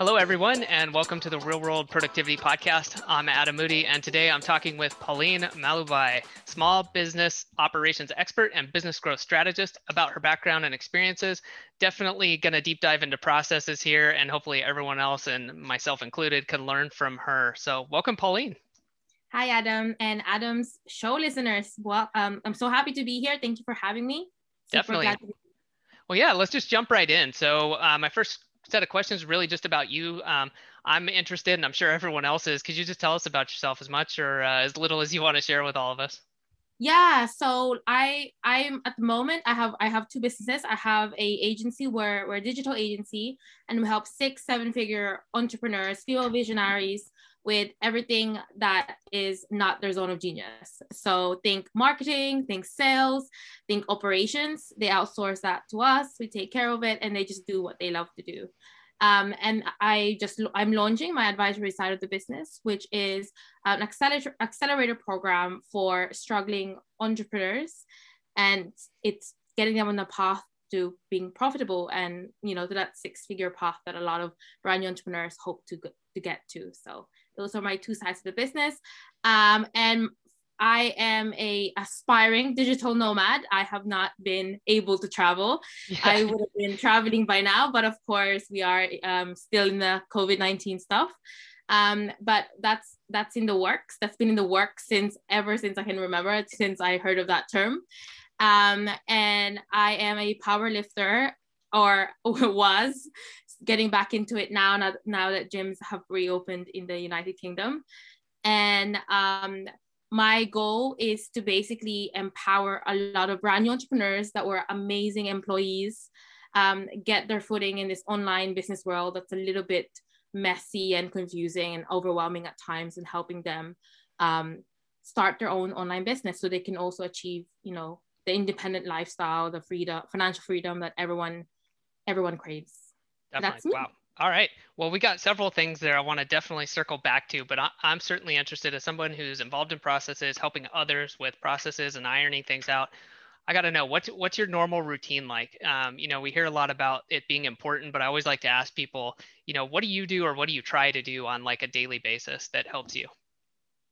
Hello, everyone, and welcome to the Real World Productivity Podcast. I'm Adam Moody, and today I'm talking with Pauline Malubai, small business operations expert and business growth strategist, about her background and experiences. Definitely going to deep dive into processes here, and hopefully, everyone else, and myself included, can learn from her. So, welcome, Pauline. Hi, Adam, and Adam's show listeners. Well, um, I'm so happy to be here. Thank you for having me. Super Definitely. Well, yeah, let's just jump right in. So, uh, my first set of questions really just about you. Um, I'm interested, and I'm sure everyone else is. Could you just tell us about yourself as much or uh, as little as you want to share with all of us? Yeah, so I I'm at the moment I have I have two businesses. I have a agency where we're a digital agency and we help six seven figure entrepreneurs, female visionaries with everything that is not their zone of genius. So think marketing, think sales, think operations. They outsource that to us. We take care of it, and they just do what they love to do. Um, and I just I'm launching my advisory side of the business, which is an accelerator accelerator program for struggling entrepreneurs, and it's getting them on the path to being profitable and you know to that six figure path that a lot of brand new entrepreneurs hope to to get to. So those are my two sides of the business. Um, and I am a aspiring digital nomad. I have not been able to travel. Yeah. I would have been traveling by now, but of course we are um, still in the COVID nineteen stuff. Um, but that's that's in the works. That's been in the works since ever since I can remember, since I heard of that term. Um, and I am a power lifter, or, was getting back into it now, now, now that gyms have reopened in the United Kingdom. And um, my goal is to basically empower a lot of brand new entrepreneurs that were amazing employees um, get their footing in this online business world that's a little bit messy and confusing and overwhelming at times and helping them um, start their own online business so they can also achieve you know the independent lifestyle the freedom financial freedom that everyone everyone craves Definitely. Wow. All right. Well, we got several things there I want to definitely circle back to, but I, am certainly interested as someone who's involved in processes, helping others with processes and ironing things out. I got to know what's what's your normal routine like? Um, you know, we hear a lot about it being important, but I always like to ask people, you know, what do you do or what do you try to do on like a daily basis that helps you?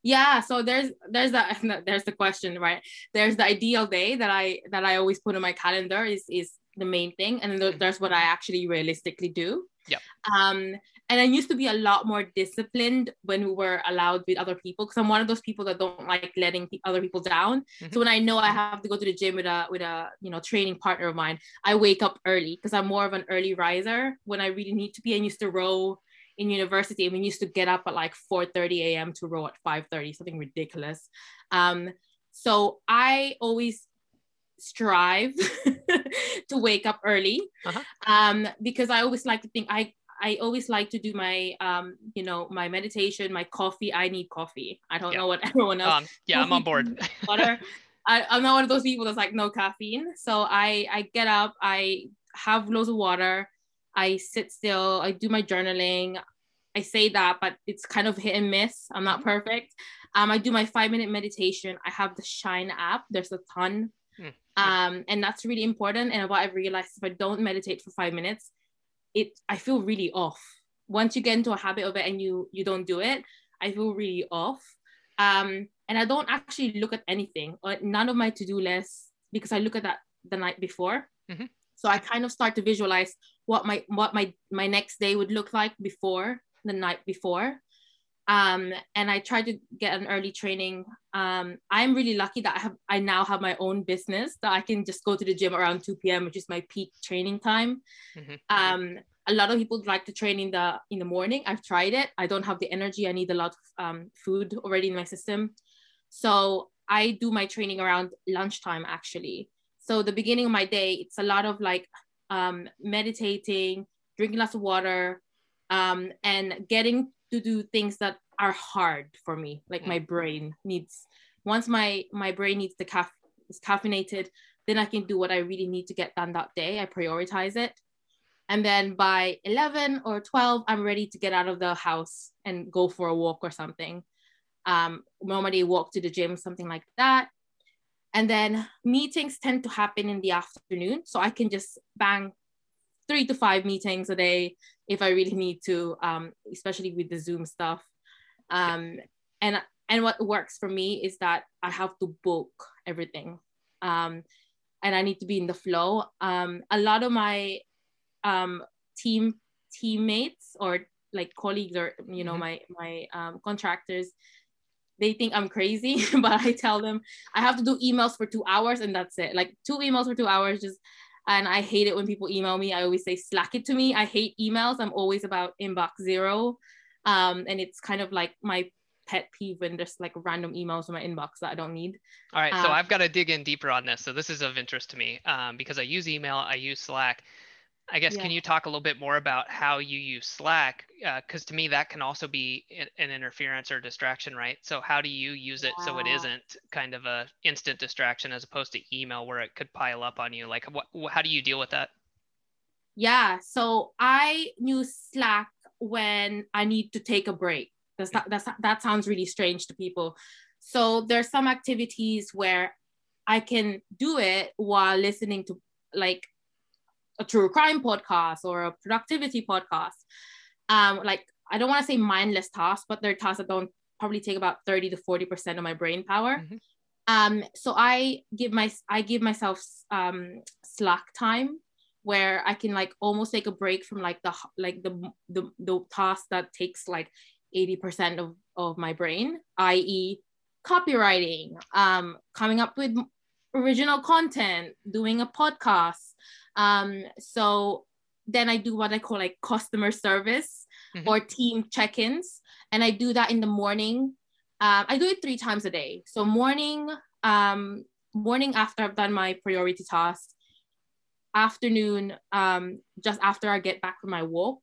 yeah so there's there's that there's the question right there's the ideal day that i that i always put in my calendar is is the main thing and then there's what i actually realistically do yeah. Um and i used to be a lot more disciplined when we were allowed with other people because i'm one of those people that don't like letting other people down. Mm-hmm. so when i know i have to go to the gym with a with a you know training partner of mine i wake up early because i'm more of an early riser when i really need to be. I used to row in university and we used to get up at like 4 30 a.m to row at 5 30 something ridiculous. Um so i always strive to wake up early. Uh-huh. um, because I always like to think I I always like to do my um, you know my meditation my coffee. I need coffee. I don't yeah. know what everyone else um, yeah I'm on board. water. I, I'm not one of those people that's like no caffeine. So I I get up I have loads of water. I sit still. I do my journaling. I say that but it's kind of hit and miss. I'm not mm-hmm. perfect. Um, I do my five minute meditation. I have the Shine app. There's a ton Mm. Um, and that's really important. And what I've realized if I don't meditate for five minutes, it I feel really off. Once you get into a habit of it and you you don't do it, I feel really off. Um, and I don't actually look at anything or none of my to-do lists because I look at that the night before. Mm-hmm. So I kind of start to visualize what my what my my next day would look like before the night before um, and I tried to get an early training. Um, I'm really lucky that I have I now have my own business that I can just go to the gym around 2 p.m., which is my peak training time. Mm-hmm. Um, a lot of people like to train in the in the morning. I've tried it. I don't have the energy. I need a lot of um, food already in my system. So I do my training around lunchtime actually. So the beginning of my day, it's a lot of like um, meditating, drinking lots of water, um, and getting to do things that are hard for me. Like my mm. brain needs once my my brain needs the caff is caffeinated then i can do what i really need to get done that day. I prioritize it. And then by 11 or 12 i'm ready to get out of the house and go for a walk or something. Um, normally walk to the gym something like that. And then meetings tend to happen in the afternoon so i can just bang three to five meetings a day if I really need to, um, especially with the Zoom stuff. Um, and and what works for me is that I have to book everything, um, and I need to be in the flow. Um, a lot of my um, team teammates or like colleagues or you know mm-hmm. my my um, contractors they think i'm crazy but i tell them i have to do emails for two hours and that's it like two emails for two hours just and i hate it when people email me. I always say slack it to me. I hate emails. I'm always about inbox zero. Um, and it's kind of like my pet peeve when there's like random emails in my inbox that I don't need. All right, so um, I've got to dig in deeper on this. So this is of interest to me um, because I use email, I use Slack, I guess, yeah. can you talk a little bit more about how you use Slack? Because uh, to me, that can also be an interference or distraction, right? So how do you use it yeah. so it isn't kind of a instant distraction as opposed to email where it could pile up on you? Like, what, how do you deal with that? Yeah, so I use Slack when I need to take a break. That's not, that's that sounds really strange to people. So there's some activities where I can do it while listening to like a true crime podcast or a productivity podcast. Um, like I don't want to say mindless tasks, but they're tasks that don't probably take about 30 to 40% of my brain power. Mm-hmm. Um, so I give my I give myself um, slack time where I can like almost take a break from like the like the the, the task that takes like 80% of, of my brain, i.e. copywriting, um, coming up with original content, doing a podcast, um, so then I do what I call like customer service mm-hmm. or team check-ins, and I do that in the morning. Um, I do it three times a day. So morning, um, morning after I've done my priority task, afternoon, um, just after I get back from my walk,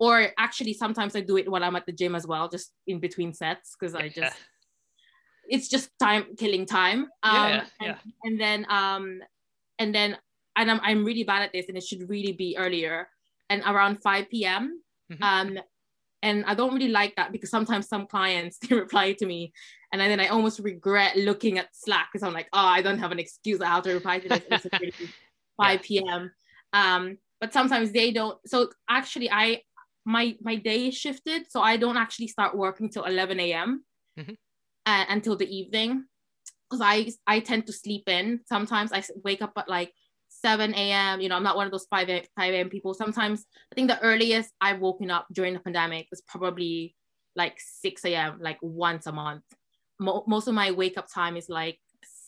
or actually sometimes I do it while I'm at the gym as well, just in between sets because I just it's just time killing time. Um, yeah, yeah. And, and then um, and then and I'm, I'm really bad at this and it should really be earlier and around 5 p.m. Mm-hmm. Um, and I don't really like that because sometimes some clients they reply to me and then I almost regret looking at Slack because I'm like, oh, I don't have an excuse. I have to reply to this. It's 5 p.m. Um, but sometimes they don't. So actually, I my my day shifted, so I don't actually start working till 11 a.m. Mm-hmm. Uh, until the evening because I I tend to sleep in. Sometimes I wake up at like 7 a.m. You know, I'm not one of those 5 a, 5 a.m. people. Sometimes I think the earliest I've woken up during the pandemic was probably like 6 a.m. like once a month. Mo- most of my wake up time is like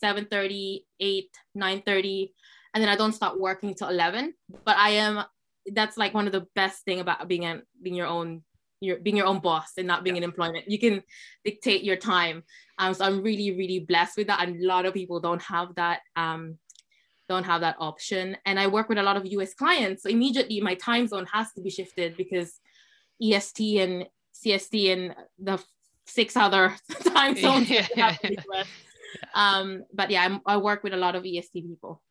7:30, 8, 9:30, And then I don't start working until 11. But I am, that's like one of the best thing about being, a, being your own your being your own boss and not being yeah. in employment. You can dictate your time. Um, so I'm really, really blessed with that. And a lot of people don't have that um, don't have that option. And I work with a lot of US clients. So immediately my time zone has to be shifted because EST and CST and the six other time zones. yeah. um, but yeah, I'm, I work with a lot of EST people.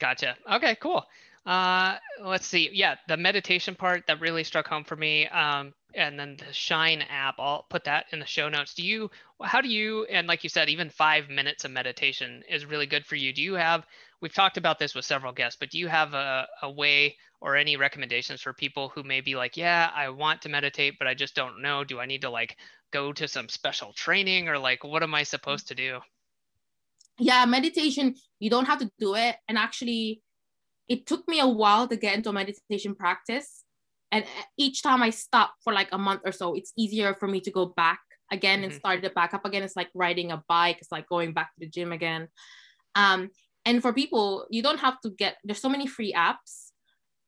Gotcha. Okay, cool. Uh, let's see. Yeah, the meditation part that really struck home for me. Um, and then the Shine app, I'll put that in the show notes. Do you, how do you, and like you said, even five minutes of meditation is really good for you. Do you have we've talked about this with several guests, but do you have a, a way or any recommendations for people who may be like, yeah, I want to meditate, but I just don't know. Do I need to like go to some special training or like what am I supposed to do? Yeah, meditation, you don't have to do it. And actually, it took me a while to get into a meditation practice. And each time I stop for like a month or so, it's easier for me to go back again mm-hmm. and start it back up again. It's like riding a bike, it's like going back to the gym again. Um, and for people you don't have to get there's so many free apps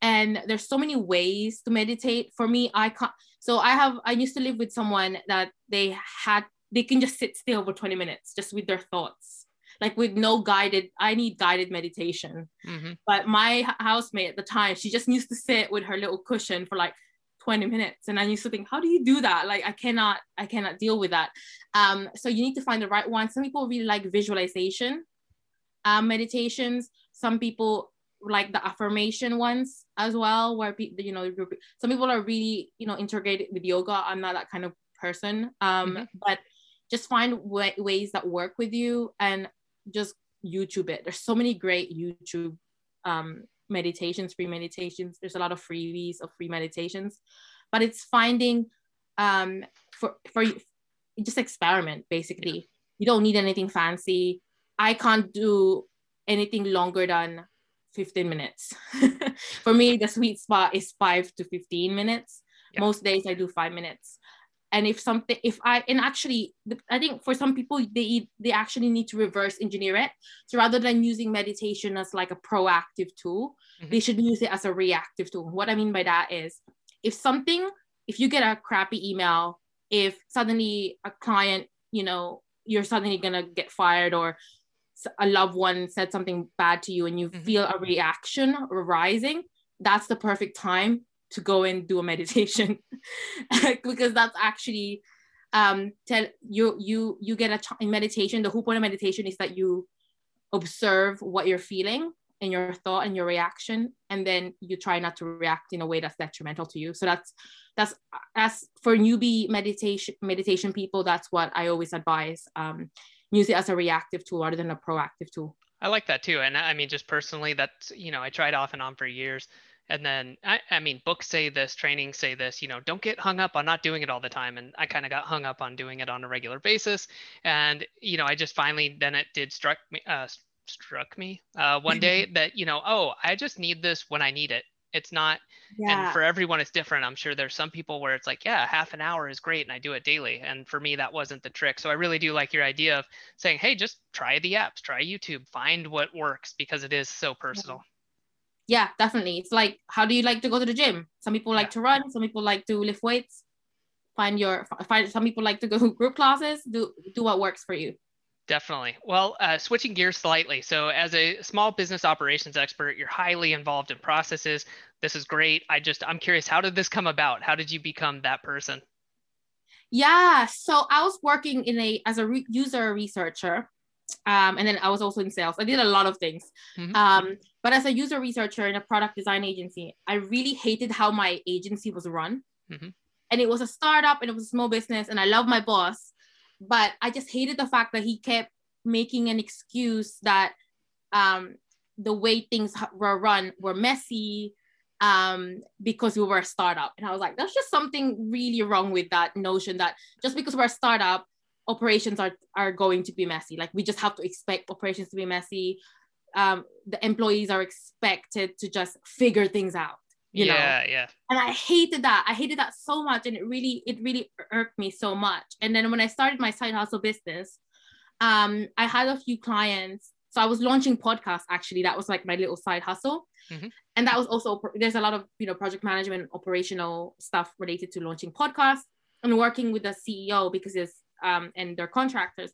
and there's so many ways to meditate for me i can't so i have i used to live with someone that they had they can just sit still for 20 minutes just with their thoughts like with no guided i need guided meditation mm-hmm. but my housemate at the time she just used to sit with her little cushion for like 20 minutes and i used to think how do you do that like i cannot i cannot deal with that um so you need to find the right one some people really like visualization um, meditations. Some people like the affirmation ones as well, where people, you know, some people are really, you know, integrated with yoga. I'm not that kind of person, um, mm-hmm. but just find w- ways that work with you and just YouTube it. There's so many great YouTube um, meditations, free meditations. There's a lot of freebies of free meditations, but it's finding um, for for just experiment basically. You don't need anything fancy. I can't do anything longer than 15 minutes. for me, the sweet spot is five to 15 minutes. Yeah. Most days I do five minutes and if something if i and actually i think for some people they they actually need to reverse engineer it so rather than using meditation as like a proactive tool mm-hmm. they should use it as a reactive tool what i mean by that is if something if you get a crappy email if suddenly a client you know you're suddenly gonna get fired or a loved one said something bad to you and you mm-hmm. feel a reaction arising that's the perfect time to go and do a meditation. Because that's actually um tell you you you get a ch- in meditation the whole point of meditation is that you observe what you're feeling and your thought and your reaction and then you try not to react in a way that's detrimental to you. So that's that's that's for newbie meditation meditation people that's what i always advise um use it as a reactive tool rather than a proactive tool. I like that too. And i mean just personally that's you know i tried off and on for years and then I, I mean books say this trainings say this you know don't get hung up on not doing it all the time. And i kind of got hung up on doing it on a regular basis. And you know i just finally then it did struck me uh, struck me uh, one day that you know oh i just need this when i need it. It's not yeah. and for everyone it's different. I'm sure there's some people where it's like yeah half an hour is great and i do it daily. And for me that wasn't the trick. So i really do like your idea of saying hey just try the apps try youtube find what works because it is so personal yeah, definitely. It's like, how do you like to go to the gym? Some people like to run. Some people like to lift weights. Find your find. Some people like to go group classes. Do do what works for you. Definitely. Well, uh, switching gears slightly. So, as a small business operations expert, you're highly involved in processes. This is great. I just, I'm curious, how did this come about? How did you become that person? Yeah. So, I was working in a as a re- user researcher um, and then I was also in sales. I did a lot of things. Mm-hmm. Um, but as a user researcher in a product design agency, I really hated how my agency was run. Mm-hmm. And it was a startup and it was a small business, and I love my boss, but I just hated the fact that he kept making an excuse that um, the way things were run were messy um, because we were a startup. And I was like, that's just something really wrong with that notion that just because we're a startup, operations are are going to be messy like we just have to expect operations to be messy um, the employees are expected to just figure things out you yeah, know? Yeah yeah. And i hated that. I hated that so much and it really it really irked me so much. And then when i started my side hustle business um i had a few clients. So i was launching podcasts actually. That was like my little side hustle. Mm-hmm. and that was also there's a lot of you know project management operational stuff related to launching podcasts and working with the ceo because it's um, and their contractors.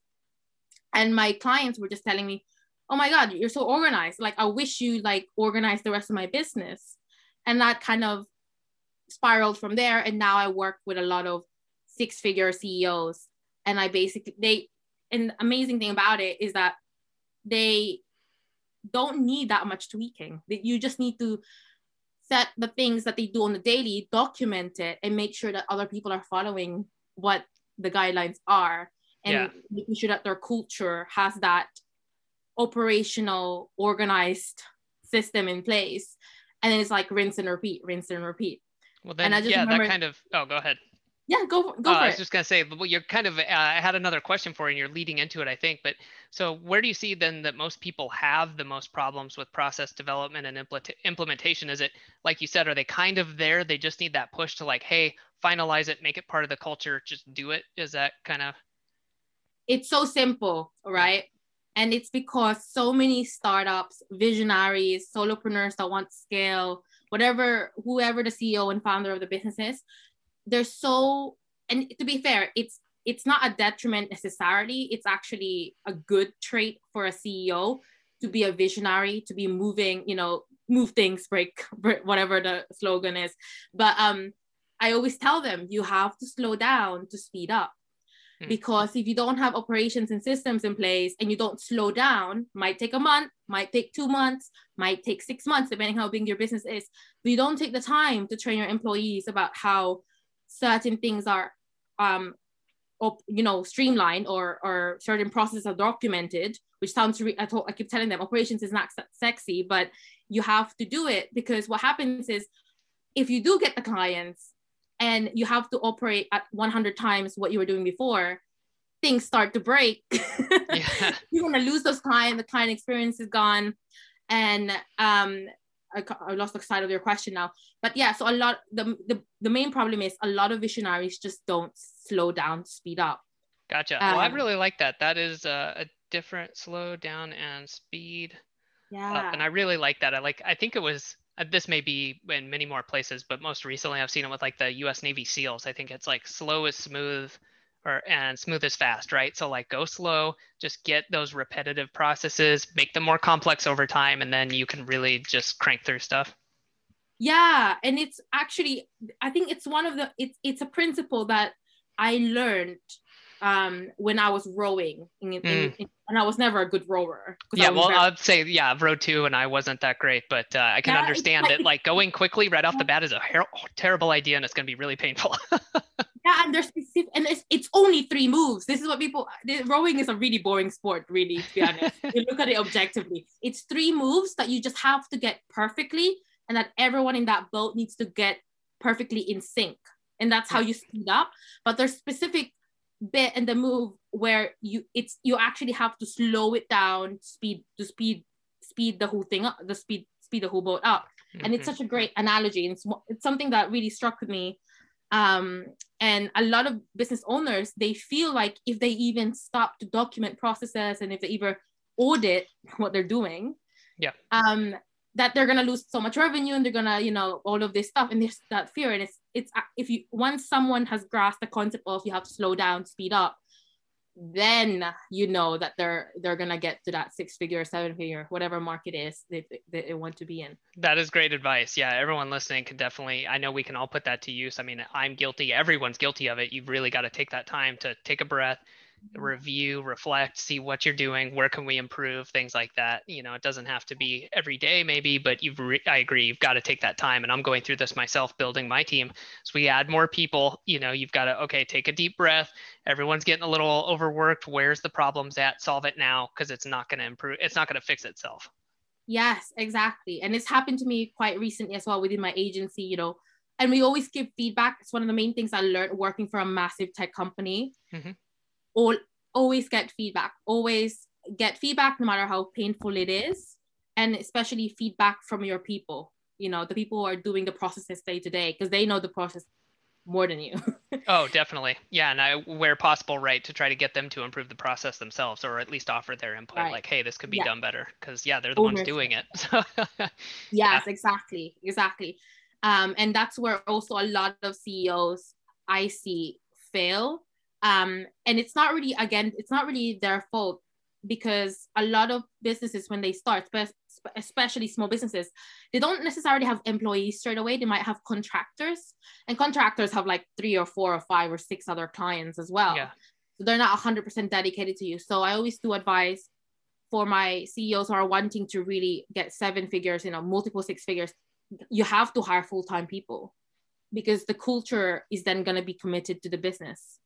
And my clients were just telling me, "Oh my God, you're so organized! Like I wish you like organized the rest of my business." And that kind of spiraled from there. And now I work with a lot of six-figure CEOs, and I basically they. And the amazing thing about it is that they don't need that much tweaking. That you just need to set the things that they do on the daily, document it, and make sure that other people are following what the guidelines are and yeah. making sure that their culture has that operational organized system in place and then it's like rinse and repeat rinse and repeat well then yeah remember, that kind of oh go ahead yeah go go uh, for I was just gonna say but you're kind of uh, I had another question for you and you're leading into it I think but so where do you see then that most people have the most problems with process development and implement- implementation is it like you said are they kind of there they just need that push to like hey finalize it, make it part of the culture, just do it? Is that kind of? It's so simple, right? And it's because so many startups, visionaries, solopreneurs that want scale, whatever, whoever the CEO and founder of the business is, they're so, and to be fair, it's it's not a detriment necessarily. It's actually a good trait for a CEO to be a visionary, to be moving, you know, move things, break, break whatever the slogan is. But um, I always tell them you have to slow down to speed up. Hmm. Because if you don't have operations and systems in place and you don't slow down, might take a month, might take two months, might take six months, depending how big your business is. But you don't take the time to train your employees about how certain things are um, op, you know streamlined or or certain processes are documented which sounds re- I, told, I keep telling them operations is not sexy but you have to do it because what happens is if you do get the clients and you have to operate at 100 times what you were doing before things start to break. Yeah. you're going to lose those clients the client experience is gone. And um I, I lost the side of your question now. But yeah so a lot the, the the main problem is a lot of visionaries just don't slow down speed up. Gotcha. Um, well i really like that. That is a, a different slow down and speed. Yeah up. and i really like that. I like i think it was uh, Uh, this may be in many more places but most recently i've seen it with like the us navy seals i think it's like slow is smooth or and smooth is fast, right? So like go slow, just get those repetitive processes, make them more complex over time, and then you can really just crank through stuff. Yeah, and it's actually I think it's one of the it's it's a principle that I learned um when I was rowing in, in, mm. in, and I was never a good rower. Yeah, well, very... I'd say yeah, I've rowed too, and I wasn't that great, but uh, I can yeah, understand it. Like going quickly right off the bat is a her- terrible idea, and it's going to be really painful. yeah, and there's specific, and it's, it's only three moves. This is what people. The, rowing is a really boring sport, really. To be honest, you look at it objectively. It's three moves that you just have to get perfectly, and that everyone in that boat needs to get perfectly in sync, and that's how you speed up. But there's specific bit in the move where you it's you actually have to slow it down speed to speed speed the whole thing up the speed speed the whole boat up mm-hmm. and it's mm-hmm. such a great analogy and it's, it's something that really struck with me um, and a lot of business owners they feel like if they even stop to document processes and if they even audit what they're doing yeah um, that they're gonna lose so much revenue and they're gonna you know all of this stuff and there's that fear and it's it's if you once someone has grasped the concept of you have to slow down speed up then you know that they're they're gonna get to that six figure seven figure whatever market is that they, they want to be in. That is great advice. Yeah everyone listening can definitely i know we can all put that to use. I mean i'm guilty. Everyone's guilty of it. You've really got to take that time to take a breath review, reflect, see what you're doing, where can we improve, things like that. You know, it doesn't have to be every day maybe, but you've re- I agree, you've got to take that time and I'm going through this myself building my team. So we add more people, you know, you've got to okay, take a deep breath. Everyone's getting a little overworked. Where's the problems at? Solve it now because it's not going to improve. It's not going to fix itself. Yes, exactly. And it's happened to me quite recently as well within my agency, you know, and we always give feedback. It's one of the main things I learned working for a massive tech company. Mm-hmm all always get feedback always get feedback no matter how painful it is and especially feedback from your people you know the people who are doing the processes day to day because they know the process more than you oh definitely yeah and i where possible right to try to get them to improve the process themselves or at least offer their input right. like hey this could be yeah. done better because yeah they're the ones doing it yes yeah. exactly exactly um, and that's where also a lot of ceos i see fail um, and it's not really again it's not really their fault because a lot of businesses when they start especially small businesses they don't necessarily have employees straight away. They might have contractors and contractors have like three or four or five or six other clients as well. Yeah. so they're not 100% dedicated to you. So i always do advise for my ceos who are wanting to really get seven figures you know multiple six figures you have to hire full-time people because the culture is then going to be committed to the business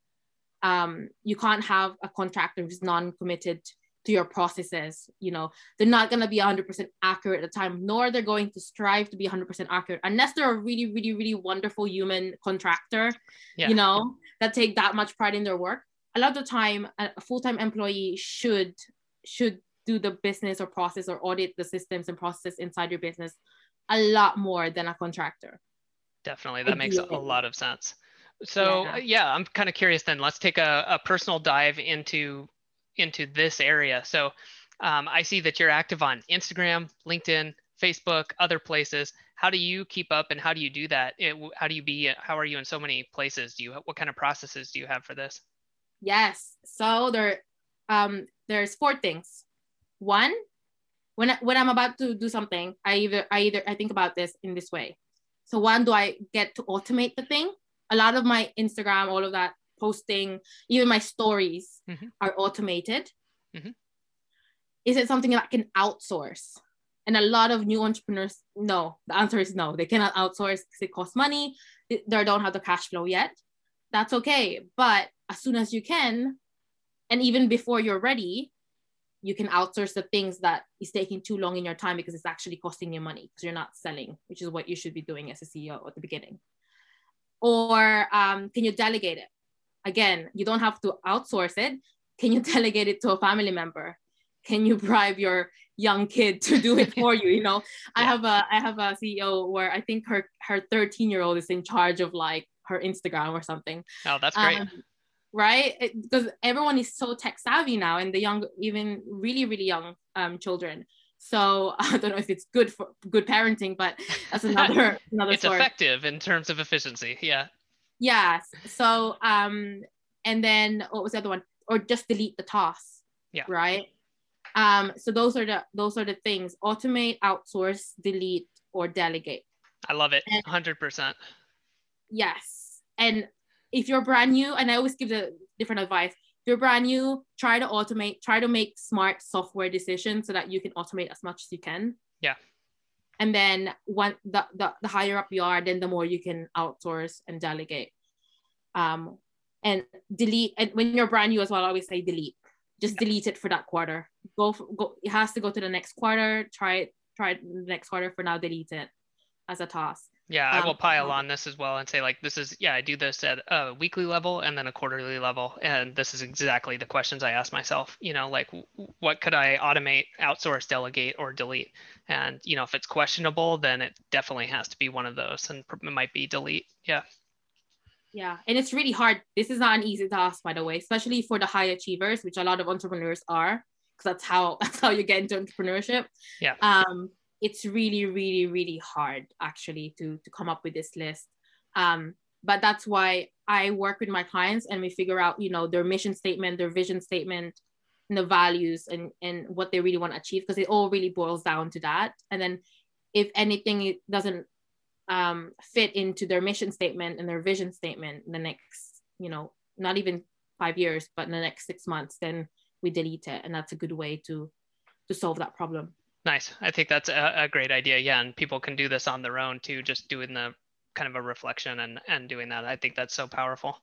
um, you can't have a contractor who's non-committed to your processes. You know they're not going to be 100% accurate at the time nor they're going to strive to be 100% accurate unless they're a really really really wonderful human contractor yeah. you know that take that much pride in their work. A lot of the time a full-time employee should should do the business or process or audit the systems and processes inside your business a lot more than a contractor. Definitely. That makes a lot of sense so yeah, yeah I'm kind of curious then. Let's take a, a personal dive into into this area. So um, I see that you're active on Instagram, LinkedIn, Facebook, other places. How do you keep up and how do you do that? It, how do you be, how are you in so many places? Do you, what kind of processes do you have for this? Yes. So there, um, there's four things. One, when, when I'm about to do something, I either, I either, I think about this in this way. So one, do I get to automate the thing? A lot of my Instagram, all of that posting, even my stories mm-hmm. are automated. Mm-hmm. Is it something that I can outsource? And a lot of new entrepreneurs, no, the answer is no. They cannot outsource because it costs money. They don't have the cash flow yet. That's okay. But as soon as you can and even before you're ready you can outsource the things that is taking too long in your time because it's actually costing you money because you're not selling which is what you should be doing as a ceo at the beginning or um, can you delegate it? Again you don't have to outsource it. Can you delegate it to a family member? Can you bribe your young kid to do it for you? You know yeah. i have a i have a ceo where i think her her 13 year old is in charge of like her instagram or something. Oh that's great. Um, right? Because everyone is so tech savvy now and the young even really really young um, children so i don't know if it's good for good parenting but that's another another it's story. effective in terms of efficiency yeah yes so um and then what was the other one or just delete the tasks yeah right um, so those are the those are the things: automate, outsource, delete, or delegate. I love it, hundred percent. Yes, and if you're brand new, and I always give the different advice. Brand new, try to automate, try to make smart software decisions so that you can automate as much as you can. Yeah. And then when the, the, the higher up you are, then the more you can outsource and delegate. Um, and delete. And when you're brand new as well, I always say delete just delete it for that quarter. Go, for, go. It has to go to the next quarter. Try it. Try it the next quarter. For now, delete it as a task. Yeah, I will um, pile on this as well and say like this is yeah I do this at a weekly level and then a quarterly level and this is exactly the questions I ask myself. You know, like what could I automate, outsource, delegate, or delete? And you know, if it's questionable, then it definitely has to be one of those, and it might be delete. Yeah. Yeah, and it's really hard. This is not an easy task, by the way, especially for the high achievers, which a lot of entrepreneurs are, because that's how that's how you get into entrepreneurship. Yeah. Um, it's really, really, really hard actually to to come up with this list. Um, but that's why I work with my clients and we figure out, you know, their mission statement, their vision statement, and the values and and what they really want to achieve, because it all really boils down to that. And then if anything doesn't um, fit into their mission statement and their vision statement in the next, you know, not even five years, but in the next six months, then we delete it. And that's a good way to to solve that problem. Nice. I think that's a, a great idea. Yeah. And people can do this on their own too, just doing the kind of a reflection and, and doing that. I think that's so powerful.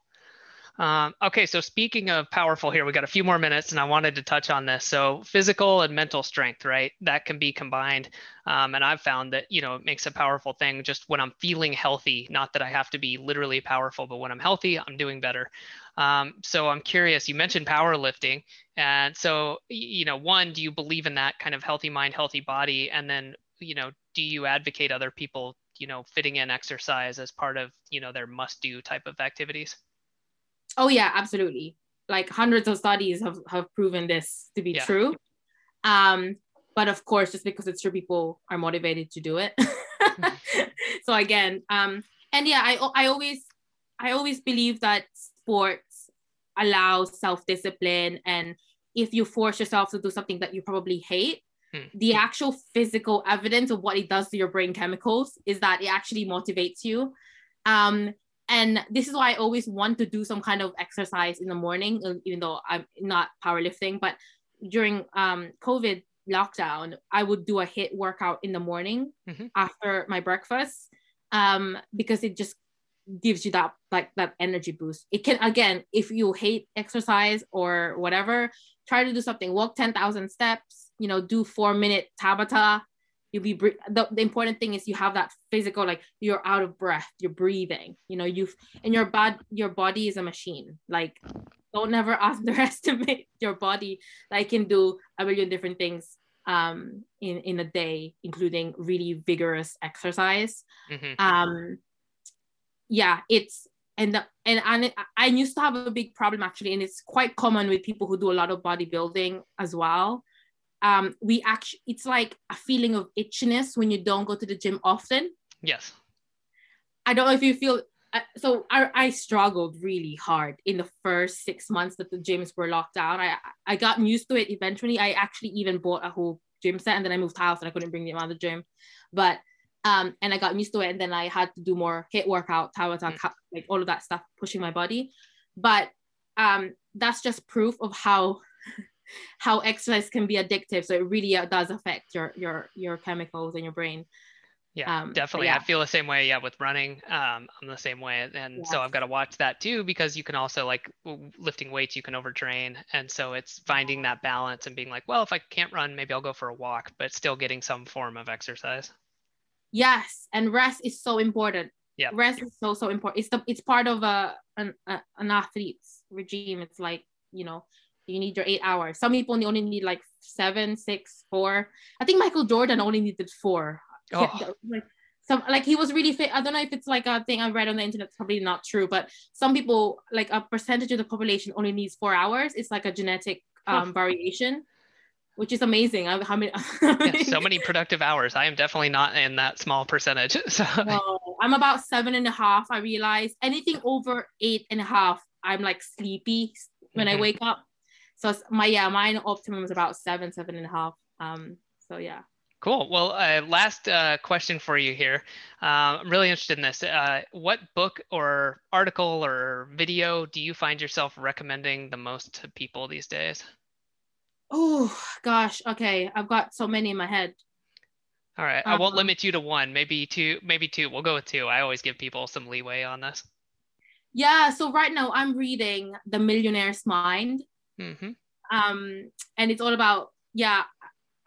Um, okay, so speaking of powerful here, we got a few more minutes and I wanted to touch on this. So physical and mental strength, right? That can be combined. Um, and I've found that, you know, it makes a powerful thing just when I'm feeling healthy, not that I have to be literally powerful, but when I'm healthy, I'm doing better. Um, so I'm curious, you mentioned powerlifting. And so, you know, one, do you believe in that kind of healthy mind, healthy body? And then, you know, do you advocate other people, you know, fitting in exercise as part of, you know, their must do type of activities? Oh yeah, absolutely. Like hundreds of studies have, have proven this to be yeah. true. Um, but of course, just because it's true, people are motivated to do it. so again, um, and yeah, I I always I always believe that sports allows self-discipline and if you force yourself to do something that you probably hate, hmm. the actual physical evidence of what it does to your brain chemicals is that it actually motivates you. Um, and this is why I always want to do some kind of exercise in the morning, uh, even though I'm not powerlifting. But during um, COVID lockdown, I would do a HIIT workout in the morning mm-hmm. after my breakfast um, because it just gives you that like that energy boost. It can again, if you hate exercise or whatever, try to do something. Walk ten thousand steps. You know, do four minute Tabata you'll be the, the important thing is you have that physical like you're out of breath you're breathing you know you've and your bad your body is a machine like don't never underestimate your body. That can do a million different things um in in a day including really vigorous exercise. Mm-hmm. um yeah it's and the, and and I used to have a big problem actually, and it's quite common with people who do a lot of bodybuilding as well um, we actually it's like a feeling of itchiness when you don't go to the gym often. Yes. I don't know if you feel uh, so. I, I struggled really hard in the first six months that the gyms were locked down. I I got used to it eventually. I actually even bought a whole gym set and then I moved house and I couldn't bring them out of the gym, but um and I got used to it and then I had to do more HIIT workout, tower mm. like all of that stuff, pushing my body. But um that's just proof of how how exercise can be addictive. So it really uh, does affect your your your chemicals in your brain. Yeah, Um, definitely. yeah. I feel the same way. Yeah, with running, um, I'm the same way, and so I've got to watch that too because you can also like lifting weights, you can overtrain, and so it's finding that balance and being like, well, if I can't run, maybe I'll go for a walk, but still getting some form of exercise. Yes, and rest is so important. Yeah. Rest is so so important. It's the it's part of a an a, an athlete's regime. It's like you know you need your eight hours. Some people only need like seven, six, four. I think Michael Jordan only needed four. Oh. Like some like he was really fit. I don't know if it's like a thing I read on the internet. It's probably not true, but some people like a percentage of the population only needs four hours. It's like a genetic um, variation, which is amazing. I- How many? Yeah, so many productive hours. I am definitely not in that small percentage. So No, I'm about seven and a half. I realize anything over eight and a half, I'm like sleepy when Mhm. I wake up. So my yeah, mine optimum is about seven, seven and a half. Um, so yeah. Cool. Well, uh, last uh, question for you here. Uh, I'm really interested in this. Uh, what book or article or video do you find yourself recommending the most to people these days? Oh gosh, okay. I've got so many in my head. All right. I won't Um, limit you to one, maybe two, maybe two. We'll go with two. I always give people some leeway on this. Yeah, so right now I'm reading The Millionaire's Mind. Hmm Um, and it's all about yeah,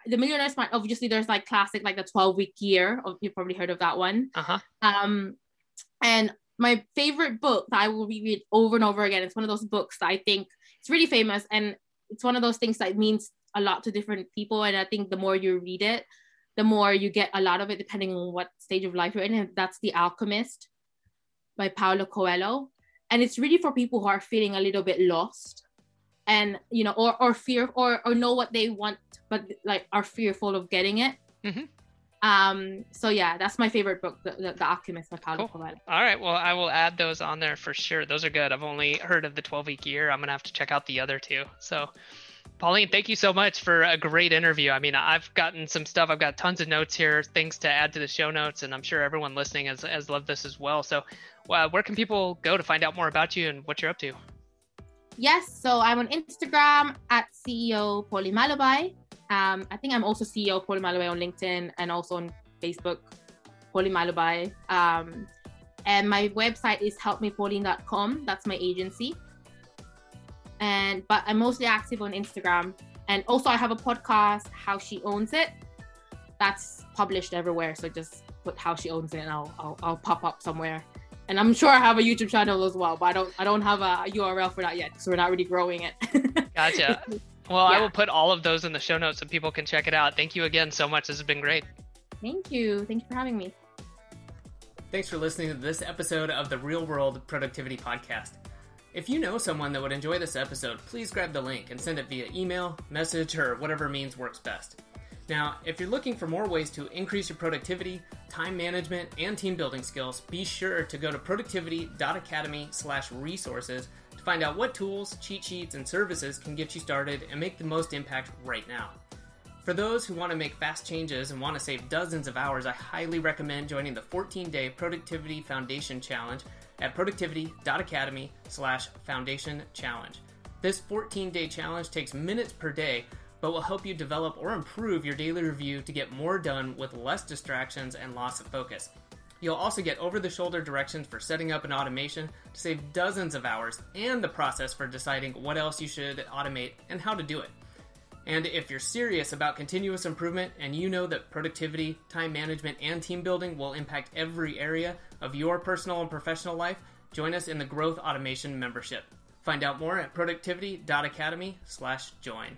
The Millionaire's Mind. Obviously, there's like classic, like the 12 week year. You've probably heard of that one. Uh huh. Um, and my favorite book that I will reread over and over again. It's one of those books that I think it's really famous, and it's one of those things that means a lot to different people. And I think the more you read it, the more you get a lot of it, depending on what stage of life you're in. And that's The Alchemist by Paulo Coelho, and it's really for people who are feeling a little bit lost, and you know, or or fear, or or know what they want, but like are fearful of getting it. Mhm. Um, so yeah, that's my favorite book, The, the, the Alchemist by Paulo Cool. Coelho. All right. Well, I will add those on there for sure. Those are good. I've only heard of the 12 week year. I'm going to have to check out the other two. So, Pauline, thank you so much for a great interview. I mean, I've gotten some stuff. I've got tons of notes here, things to add to the show notes, and I'm sure everyone listening has, has loved this as well. So, uh, where can people go to find out more about you and what you're up to? Yes, so I'm on Instagram at CEO Poli Malabay. Um, I think I'm also CEO Poli Malabay on LinkedIn and also on Facebook, Poli Malabay. Um, and my website is helpmepauline.com. That's my agency. And but I'm mostly active on Instagram. And also I have a podcast, How She Owns It. That's published everywhere. So just put How She Owns It and I'll, I'll, I'll pop up somewhere. And I'm sure I have a YouTube channel as well, but I don't I don't have a URL for that yet because we're not really growing it. Gotcha. Well, I will put all of those in the show notes so people can check it out. Thank you again so much. This has been great. Thank you. Thank you for having me. Thanks for listening to this episode of the Real World Productivity Podcast. If you know someone that would enjoy this episode, please grab the link and send it via email, message, or whatever means works best. Now, if you're looking for more ways to increase your productivity, time management, and team building skills, be sure to go to productivity.academy/resources to find out what tools, cheat sheets, and services can get you started and make the most impact right now. For those who want to make fast changes and want to save dozens of hours, I highly recommend joining the 14-day Productivity Foundation Challenge at productivity.academy slash foundation challenge. This 14-day challenge takes minutes per day, but will help you develop or improve your daily review to get more done with less distractions and loss of focus. You'll also get over-the-shoulder directions for setting up an automation to save dozens of hours and the process for deciding what else you should automate and how to do it. And if you're serious about continuous improvement and you know that productivity, time management, and team building will impact every area of your personal and professional life, join us in the Growth Automation membership. Find out more at productivity.academy/join.